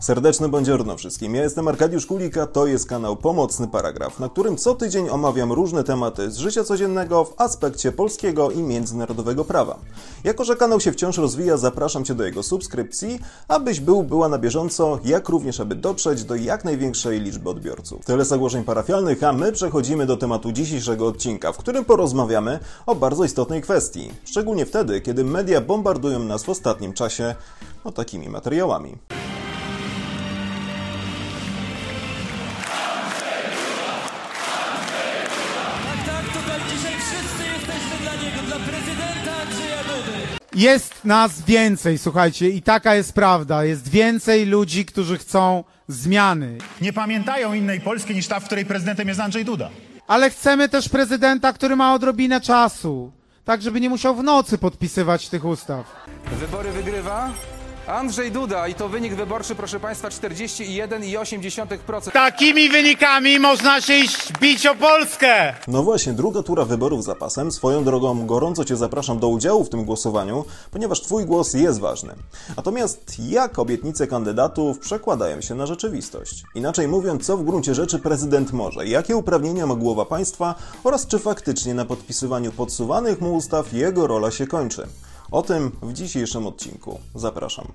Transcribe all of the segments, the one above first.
Serdeczne buongiorno wszystkim. Ja jestem Arkadiusz Kulika, to jest kanał Pomocny Paragraf, na którym co tydzień omawiam różne tematy z życia codziennego w aspekcie polskiego i międzynarodowego prawa. Jako, że kanał się wciąż rozwija, zapraszam Cię do jego subskrypcji, abyś był, była na bieżąco, jak również aby dotrzeć do jak największej liczby odbiorców. Tyle zagłoszeń parafialnych, a my przechodzimy do tematu dzisiejszego odcinka, w którym porozmawiamy o bardzo istotnej kwestii. Szczególnie wtedy, kiedy media bombardują nas w ostatnim czasie no, takimi materiałami. Jest nas więcej, słuchajcie, i taka jest prawda. Jest więcej ludzi, którzy chcą zmiany. nie pamiętają innej Polski niż ta, w której prezydentem jest Andrzej Duda. Ale chcemy też prezydenta, który ma odrobinę czasu. Tak, żeby nie musiał w nocy podpisywać tych ustaw. Wybory wygrywa Andrzej Duda i to wynik wyborczy, proszę Państwa, 41,8%. Takimi wynikami można się iść bić o Polskę! No właśnie, druga tura wyborów za pasem. Swoją drogą gorąco Cię zapraszam do udziału w tym głosowaniu, ponieważ Twój głos jest ważny. Natomiast jak obietnice kandydatów przekładają się na rzeczywistość? Inaczej mówiąc, co w gruncie rzeczy prezydent może, jakie uprawnienia ma głowa państwa oraz czy faktycznie na podpisywaniu podsuwanych mu ustaw jego rola się kończy. O tym w dzisiejszym odcinku. Zapraszam.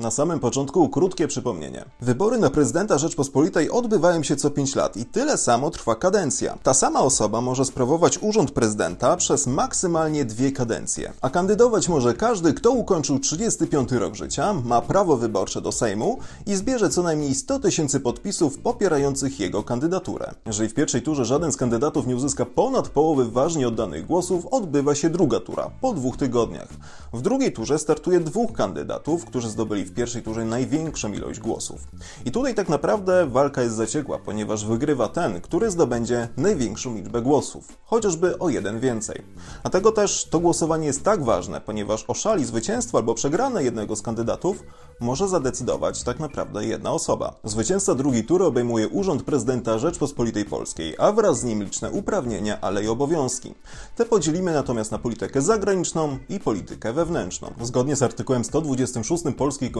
Na samym początku krótkie przypomnienie. Wybory na prezydenta Rzeczpospolitej odbywają się co 5 lat i tyle samo trwa kadencja. Ta sama osoba może sprawować urząd prezydenta przez maksymalnie dwie kadencje. A kandydować może każdy, kto ukończył 35 rok życia, ma prawo wyborcze do Sejmu i zbierze co najmniej 100 tysięcy podpisów popierających jego kandydaturę. Jeżeli w pierwszej turze żaden z kandydatów nie uzyska ponad połowy ważnie oddanych głosów, odbywa się druga tura, po dwóch tygodniach. W drugiej turze startuje dwóch kandydatów, którzy zdobyli w pierwszej turze największą ilość głosów. I tutaj tak naprawdę walka jest zaciekła, ponieważ wygrywa ten, który zdobędzie największą liczbę głosów, chociażby o jeden więcej. Dlatego też to głosowanie jest tak ważne, ponieważ o szali zwycięstwa albo przegrane jednego z kandydatów może zadecydować tak naprawdę jedna osoba. Zwycięzca drugiej tury obejmuje urząd prezydenta Rzeczpospolitej Polskiej, a wraz z nim liczne uprawnienia, ale i obowiązki. Te podzielimy natomiast na politykę zagraniczną i politykę wewnętrzną. Zgodnie z artykułem 126 Polskiej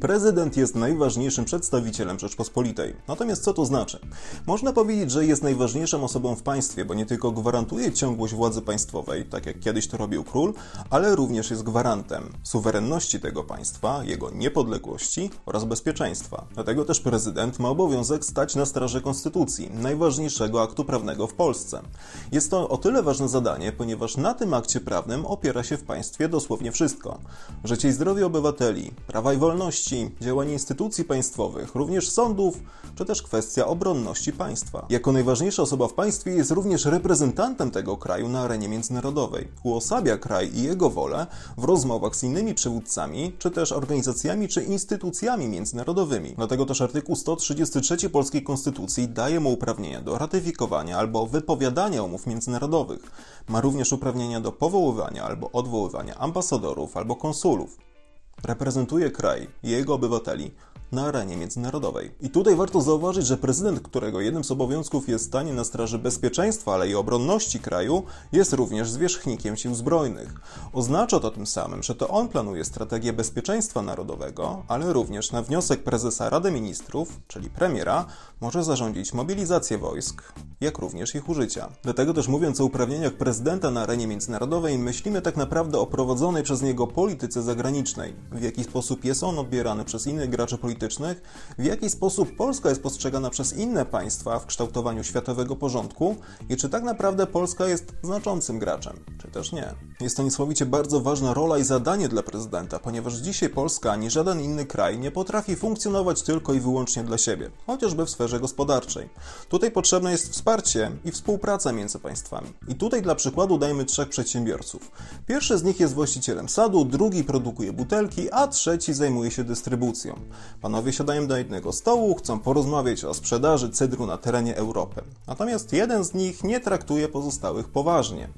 prezydent jest najważniejszym przedstawicielem Rzeczpospolitej. Natomiast co to znaczy? Można powiedzieć, że jest najważniejszą osobą w państwie, bo nie tylko gwarantuje ciągłość władzy państwowej, tak jak kiedyś to robił król, ale również jest gwarantem suwerenności tego państwa, jego niepodległości oraz bezpieczeństwa. Dlatego też prezydent ma obowiązek stać na straży konstytucji, najważniejszego aktu prawnego w Polsce. Jest to o tyle ważne zadanie, ponieważ na tym akcie prawnym opiera się w państwie dosłownie wszystko: życie i zdrowie obywateli, prawa i wolności, działanie instytucji państwowych, również sądów, czy też kwestia obronności państwa. Jako najważniejsza osoba w państwie jest również reprezentantem tego kraju na arenie międzynarodowej. Uosabia kraj i jego wolę w rozmowach z innymi przywódcami, czy też organizacjami, czy instytucjami międzynarodowymi. Dlatego też artykuł 133 Polskiej Konstytucji daje mu uprawnienia do ratyfikowania albo wypowiadania umów międzynarodowych. Ma również uprawnienia do powoływania albo odwoływania ambasadorów albo konsulów reprezentuje kraj i jego obywateli na arenie międzynarodowej. I tutaj warto zauważyć, że prezydent, którego jednym z obowiązków jest stanie na straży bezpieczeństwa, ale i obronności kraju, jest również zwierzchnikiem sił zbrojnych. Oznacza to tym samym, że to on planuje strategię bezpieczeństwa narodowego, ale również na wniosek prezesa Rady Ministrów, czyli premiera, może zarządzić mobilizację wojsk, jak również ich użycia. Dlatego też mówiąc o uprawnieniach prezydenta na arenie międzynarodowej, myślimy tak naprawdę o prowadzonej przez niego polityce zagranicznej, w jaki sposób jest on odbierany przez innych graczy politycznych, w jaki sposób Polska jest postrzegana przez inne państwa w kształtowaniu światowego porządku i czy tak naprawdę Polska jest znaczącym graczem, czy też nie. Jest to niesłowicie bardzo ważna rola i zadanie dla prezydenta, ponieważ dzisiaj Polska ani żaden inny kraj nie potrafi funkcjonować tylko i wyłącznie dla siebie, chociażby w sferze gospodarczej. Tutaj potrzebne jest wsparcie i współpraca między państwami. I tutaj dla przykładu dajmy trzech przedsiębiorców. Pierwszy z nich jest właścicielem sadu, drugi produkuje butelki, a trzeci zajmuje się dystrybucją. Panowie siadają do jednego stołu, chcą porozmawiać o sprzedaży cydru na terenie Europy. Natomiast jeden z nich nie traktuje pozostałych poważnie.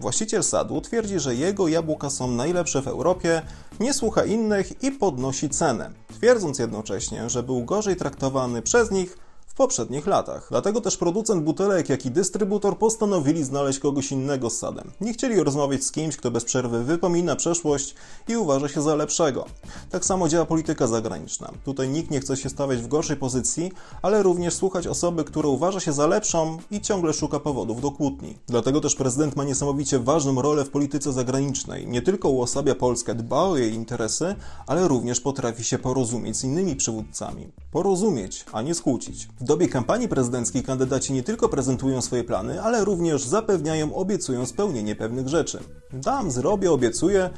Właściciel sadu twierdzi, że jego jabłka są najlepsze w Europie, nie słucha innych i podnosi cenę, twierdząc jednocześnie, że był gorzej traktowany przez nich poprzednich latach. Dlatego też producent butelek, jak i dystrybutor postanowili znaleźć kogoś innego z sadem. Nie chcieli rozmawiać z kimś, kto bez przerwy wypomina przeszłość i uważa się za lepszego. Tak samo działa polityka zagraniczna. Tutaj nikt nie chce się stawiać w gorszej pozycji, ale również słuchać osoby, która uważa się za lepszą i ciągle szuka powodów do kłótni. Dlatego też prezydent ma niesamowicie ważną rolę w polityce zagranicznej. Nie tylko uosabia Polskę, dba o jej interesy, ale również potrafi się porozumieć z innymi przywódcami. Porozumieć, a nie skłócić. W dobie kampanii prezydenckiej kandydaci nie tylko prezentują swoje plany, ale również zapewniają, obiecują spełnienie pewnych rzeczy. Dam, zrobię, obiecuję.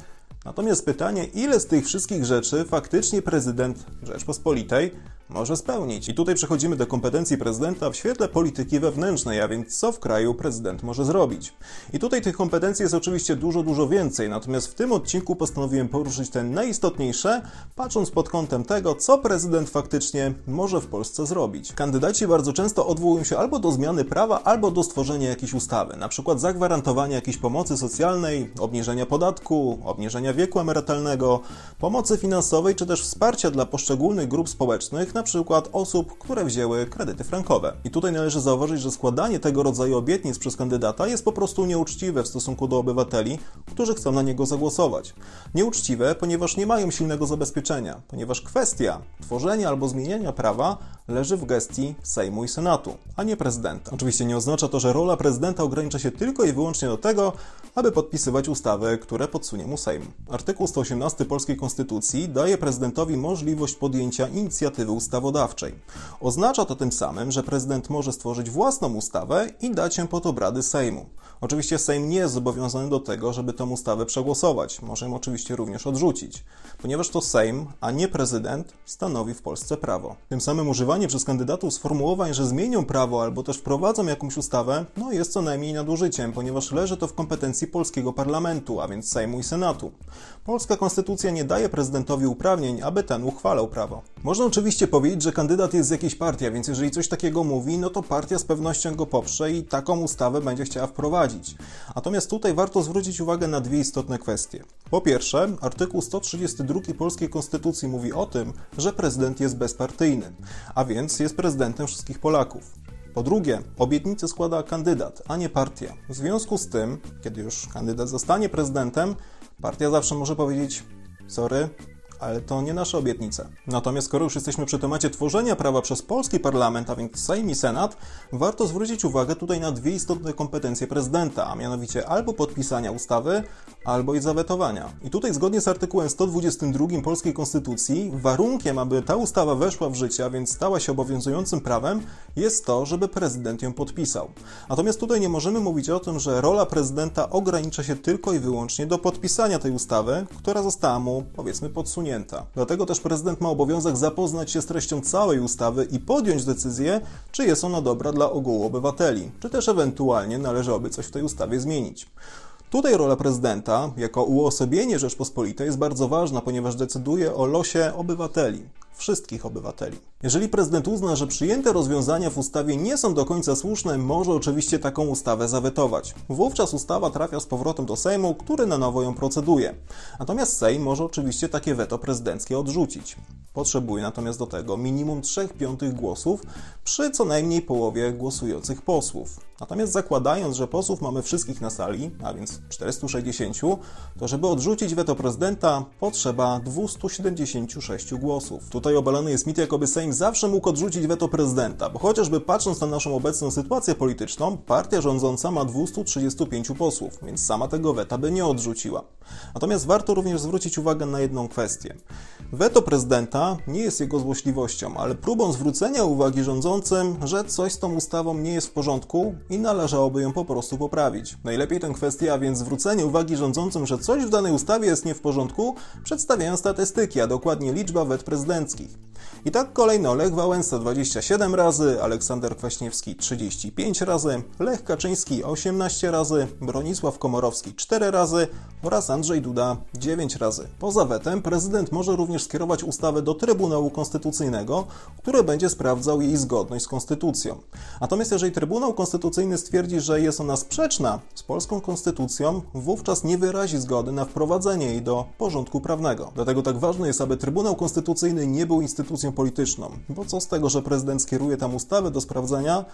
Natomiast pytanie, ile z tych wszystkich rzeczy faktycznie prezydent Rzeczpospolitej może spełnić. I tutaj przechodzimy do kompetencji prezydenta w świetle polityki wewnętrznej, a więc co w kraju prezydent może zrobić. I tutaj tych kompetencji jest oczywiście dużo, dużo więcej, natomiast w tym odcinku postanowiłem poruszyć te najistotniejsze, patrząc pod kątem tego, co prezydent faktycznie może w Polsce zrobić. Kandydaci bardzo często odwołują się albo do zmiany prawa, albo do stworzenia jakiejś ustawy, na przykład zagwarantowania jakiejś pomocy socjalnej, obniżenia podatku, obniżenia wieku emerytalnego, pomocy finansowej, czy też wsparcia dla poszczególnych grup społecznych, na przykład osób, które wzięły kredyty frankowe. I tutaj należy zauważyć, że składanie tego rodzaju obietnic przez kandydata jest po prostu nieuczciwe w stosunku do obywateli, którzy chcą na niego zagłosować. Nieuczciwe, ponieważ nie mają silnego zabezpieczenia, ponieważ kwestia tworzenia albo zmieniania prawa leży w gestii Sejmu i Senatu, a nie prezydenta. Oczywiście nie oznacza to, że rola prezydenta ogranicza się tylko i wyłącznie do tego, aby podpisywać ustawy, które podsunie mu Sejm. Artykuł 118 polskiej konstytucji daje prezydentowi możliwość podjęcia inicjatywy ustawodawczej. Oznacza to tym samym, że prezydent może stworzyć własną ustawę i dać ją pod obrady Sejmu. Oczywiście Sejm nie jest zobowiązany do tego, żeby tę ustawę przegłosować. Może ją oczywiście również odrzucić, ponieważ to Sejm, a nie prezydent, stanowi w Polsce prawo. Tym samym używanie przez kandydatów sformułowań, że zmienią prawo albo też wprowadzą jakąś ustawę, no jest co najmniej nadużyciem, ponieważ leży to w kompetencji polskiego parlamentu, a więc Sejmu i Senatu. Polska konstytucja nie daje prezydentowi uprawnień, aby ten uchwalał prawo. Można oczywiście powiedzieć, że kandydat jest z jakiejś partii, a więc jeżeli coś takiego mówi, no to partia z pewnością go poprze i taką ustawę będzie chciała wprowadzić. Natomiast tutaj warto zwrócić uwagę na dwie istotne kwestie. Po pierwsze, artykuł 132 polskiej konstytucji mówi o tym, że prezydent jest bezpartyjny, a więc jest prezydentem wszystkich Polaków. Po drugie, obietnicę składa kandydat, a nie partia. W związku z tym, kiedy już kandydat zostanie prezydentem, partia zawsze może powiedzieć: Sorry, ale to nie nasze obietnice. Natomiast skoro już jesteśmy przy temacie tworzenia prawa przez polski parlament, a więc Sejm i Senat, warto zwrócić uwagę tutaj na dwie istotne kompetencje prezydenta, a mianowicie albo podpisania ustawy, albo jej zawetowania. I tutaj zgodnie z artykułem 122 polskiej konstytucji, warunkiem, aby ta ustawa weszła w życie, a więc stała się obowiązującym prawem, jest to, żeby prezydent ją podpisał. Natomiast tutaj nie możemy mówić o tym, że rola prezydenta ogranicza się tylko i wyłącznie do podpisania tej ustawy, która została mu, powiedzmy, podsunięta. Dlatego też prezydent ma obowiązek zapoznać się z treścią całej ustawy i podjąć decyzję, czy jest ona dobra dla ogółu obywateli, czy też ewentualnie należałoby coś w tej ustawie zmienić. Tutaj rola prezydenta, jako uosobienie Rzeczpospolitej, jest bardzo ważna, ponieważ decyduje o losie obywateli wszystkich obywateli. Jeżeli prezydent uzna, że przyjęte rozwiązania w ustawie nie są do końca słuszne, może oczywiście taką ustawę zawetować. Wówczas ustawa trafia z powrotem do Sejmu, który na nowo ją proceduje. Natomiast Sejm może oczywiście takie weto prezydenckie odrzucić. Potrzebuje natomiast do tego minimum 3 piątych głosów przy co najmniej połowie głosujących posłów. Natomiast zakładając, że posłów mamy wszystkich na sali, a więc 460, to żeby odrzucić weto prezydenta potrzeba 276 głosów. Tutaj obalany jest mit, jakoby Sejm zawsze mógł odrzucić weto prezydenta, bo chociażby patrząc na naszą obecną sytuację polityczną, partia rządząca ma 235 posłów, więc sama tego weta by nie odrzuciła. Natomiast warto również zwrócić uwagę na jedną kwestię. Weto prezydenta nie jest jego złośliwością, ale próbą zwrócenia uwagi rządzącym, że coś z tą ustawą nie jest w porządku i należałoby ją po prostu poprawić. Najlepiej tę kwestię, a więc zwrócenie uwagi rządzącym, że coś w danej ustawie jest nie w porządku, przedstawiają statystyki, a dokładnie liczba wet prezydenckich. Steve. I tak kolejno Lech Wałęsa 27 razy, Aleksander Kwaśniewski 35 razy, Lech Kaczyński 18 razy, Bronisław Komorowski 4 razy oraz Andrzej Duda 9 razy. Poza wetem prezydent może również skierować ustawę do Trybunału Konstytucyjnego, który będzie sprawdzał jej zgodność z konstytucją. Natomiast jeżeli Trybunał Konstytucyjny stwierdzi, że jest ona sprzeczna z polską konstytucją, wówczas nie wyrazi zgody na wprowadzenie jej do porządku prawnego. Dlatego tak ważne jest, aby Trybunał Konstytucyjny nie był instytucją polityczną, bo co z tego, że prezydent skieruje tam ustawy do sprawdzenia,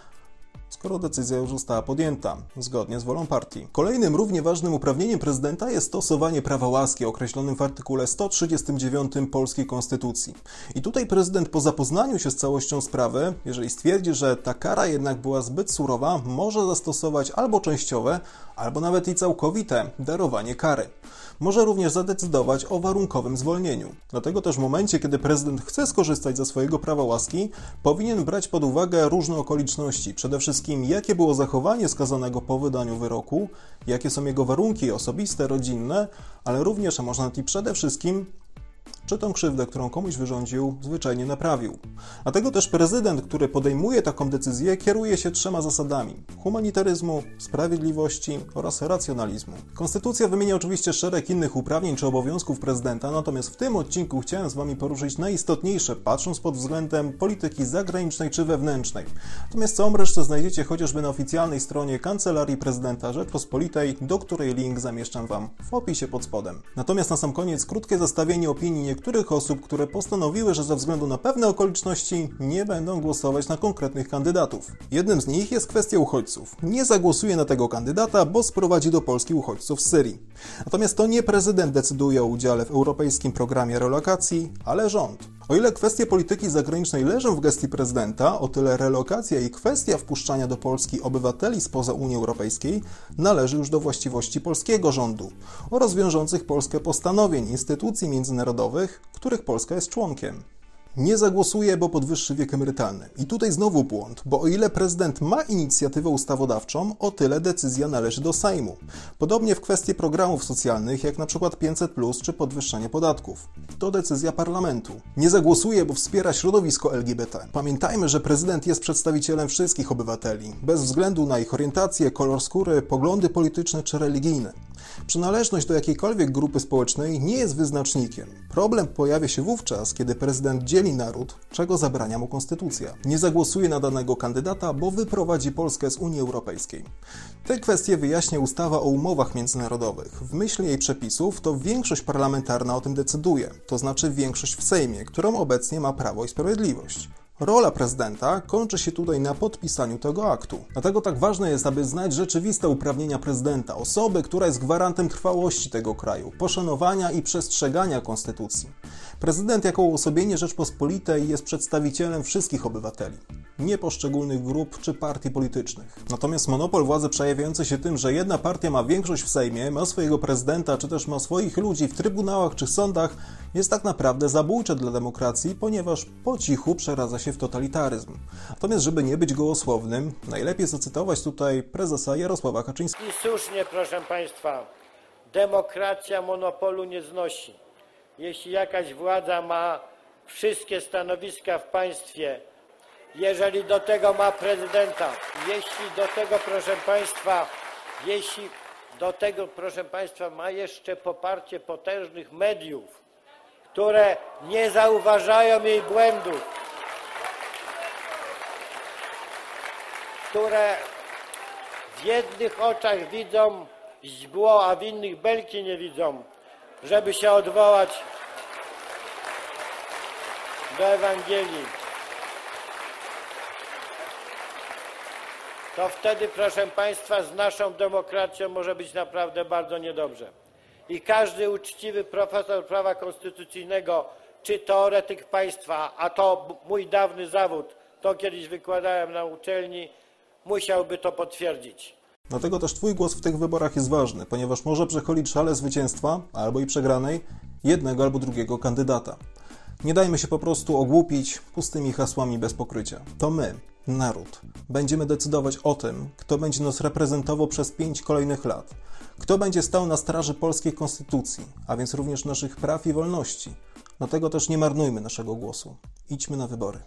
skoro decyzja już została podjęta, zgodnie z wolą partii. Kolejnym równie ważnym uprawnieniem prezydenta jest stosowanie prawa łaski określonym w artykule 139 polskiej konstytucji. I tutaj prezydent po zapoznaniu się z całością sprawy, jeżeli stwierdzi, że ta kara jednak była zbyt surowa, może zastosować albo częściowe, albo nawet i całkowite darowanie kary. Może również zadecydować o warunkowym zwolnieniu. Dlatego też w momencie, kiedy prezydent chce skorzystać ze swojego prawa łaski, powinien brać pod uwagę różne okoliczności. Przede wszystkim, jakie było zachowanie skazanego po wydaniu wyroku, jakie są jego warunki osobiste, rodzinne, ale również, a może nawet i przede wszystkim, czy tą krzywdę, którą komuś wyrządził, zwyczajnie naprawił. Dlatego też prezydent, który podejmuje taką decyzję, kieruje się trzema zasadami: humanitaryzmu, sprawiedliwości oraz racjonalizmu. Konstytucja wymienia oczywiście szereg innych uprawnień czy obowiązków prezydenta, natomiast w tym odcinku chciałem z Wami poruszyć najistotniejsze, patrząc pod względem polityki zagranicznej czy wewnętrznej. Natomiast całą resztę znajdziecie chociażby na oficjalnej stronie Kancelarii Prezydenta Rzeczpospolitej, do której link zamieszczam Wam w opisie pod spodem. Natomiast na sam koniec krótkie zestawienie opinii niektórych osób, które postanowiły, że ze względu na pewne okoliczności nie będą głosować na konkretnych kandydatów. Jednym z nich jest kwestia uchodźców. Nie zagłosuje na tego kandydata, bo sprowadzi do Polski uchodźców z Syrii. Natomiast to nie prezydent decyduje o udziale w europejskim programie relokacji, ale rząd. O ile kwestie polityki zagranicznej leżą w gestii prezydenta, o tyle relokacja i kwestia wpuszczania do Polski obywateli spoza Unii Europejskiej należy już do właściwości polskiego rządu oraz wiążących Polskę postanowień instytucji międzynarodowych, których Polska jest członkiem. Nie zagłosuje, bo podwyższy wiek emerytalny. I tutaj znowu błąd, bo o ile prezydent ma inicjatywę ustawodawczą, o tyle decyzja należy do Sejmu. Podobnie w kwestii programów socjalnych, jak na przykład 500 czy podwyższenie podatków. To decyzja parlamentu. Nie zagłosuje, bo wspiera środowisko LGBT. Pamiętajmy, że prezydent jest przedstawicielem wszystkich obywateli, bez względu na ich orientację, kolor skóry, poglądy polityczne czy religijne. Przynależność do jakiejkolwiek grupy społecznej nie jest wyznacznikiem. Problem pojawia się wówczas, kiedy prezydent dzieli naród, czego zabrania mu konstytucja. Nie zagłosuje na danego kandydata, bo wyprowadzi Polskę z Unii Europejskiej. Te kwestie wyjaśnia ustawa o umowach międzynarodowych. W myśl jej przepisów to większość parlamentarna o tym decyduje, to znaczy większość w Sejmie, którą obecnie ma Prawo i Sprawiedliwość. Rola prezydenta kończy się tutaj na podpisaniu tego aktu. Dlatego tak ważne jest, aby znać rzeczywiste uprawnienia prezydenta, osoby, która jest gwarantem trwałości tego kraju, poszanowania i przestrzegania konstytucji. Prezydent jako uosobienie Rzeczpospolitej jest przedstawicielem wszystkich obywateli, nie poszczególnych grup czy partii politycznych. Natomiast monopol władzy przejawiający się tym, że jedna partia ma większość w Sejmie, ma swojego prezydenta, czy też ma swoich ludzi w trybunałach czy sądach, jest tak naprawdę zabójcze dla demokracji, ponieważ po cichu przeradza się w totalitaryzm. Natomiast, żeby nie być gołosłownym, najlepiej zacytować tutaj prezesa Jarosława Kaczyńskiego. I słusznie, proszę Państwa, demokracja monopolu nie znosi. Jeśli jakaś władza ma wszystkie stanowiska w państwie, jeżeli do tego ma prezydenta, jeśli do tego, proszę Państwa, jeśli do tego, proszę Państwa, ma jeszcze poparcie potężnych mediów, które nie zauważają jej błędów, które w jednych oczach widzą źdźbło, a w innych belki nie widzą, żeby się odwołać do Ewangelii. To wtedy, proszę Państwa, z naszą demokracją może być naprawdę bardzo niedobrze. I każdy uczciwy profesor prawa konstytucyjnego czy teoretyk państwa, a to mój dawny zawód, to kiedyś wykładałem na uczelni, musiałby to potwierdzić. Dlatego też Twój głos w tych wyborach jest ważny, ponieważ może przechylić szale zwycięstwa, albo i przegranej, jednego albo drugiego kandydata. Nie dajmy się po prostu ogłupić pustymi hasłami bez pokrycia. To my, naród, będziemy decydować o tym, kto będzie nas reprezentował przez pięć kolejnych lat, kto będzie stał na straży polskiej konstytucji, a więc również naszych praw i wolności. Dlatego też nie marnujmy naszego głosu. Idźmy na wybory.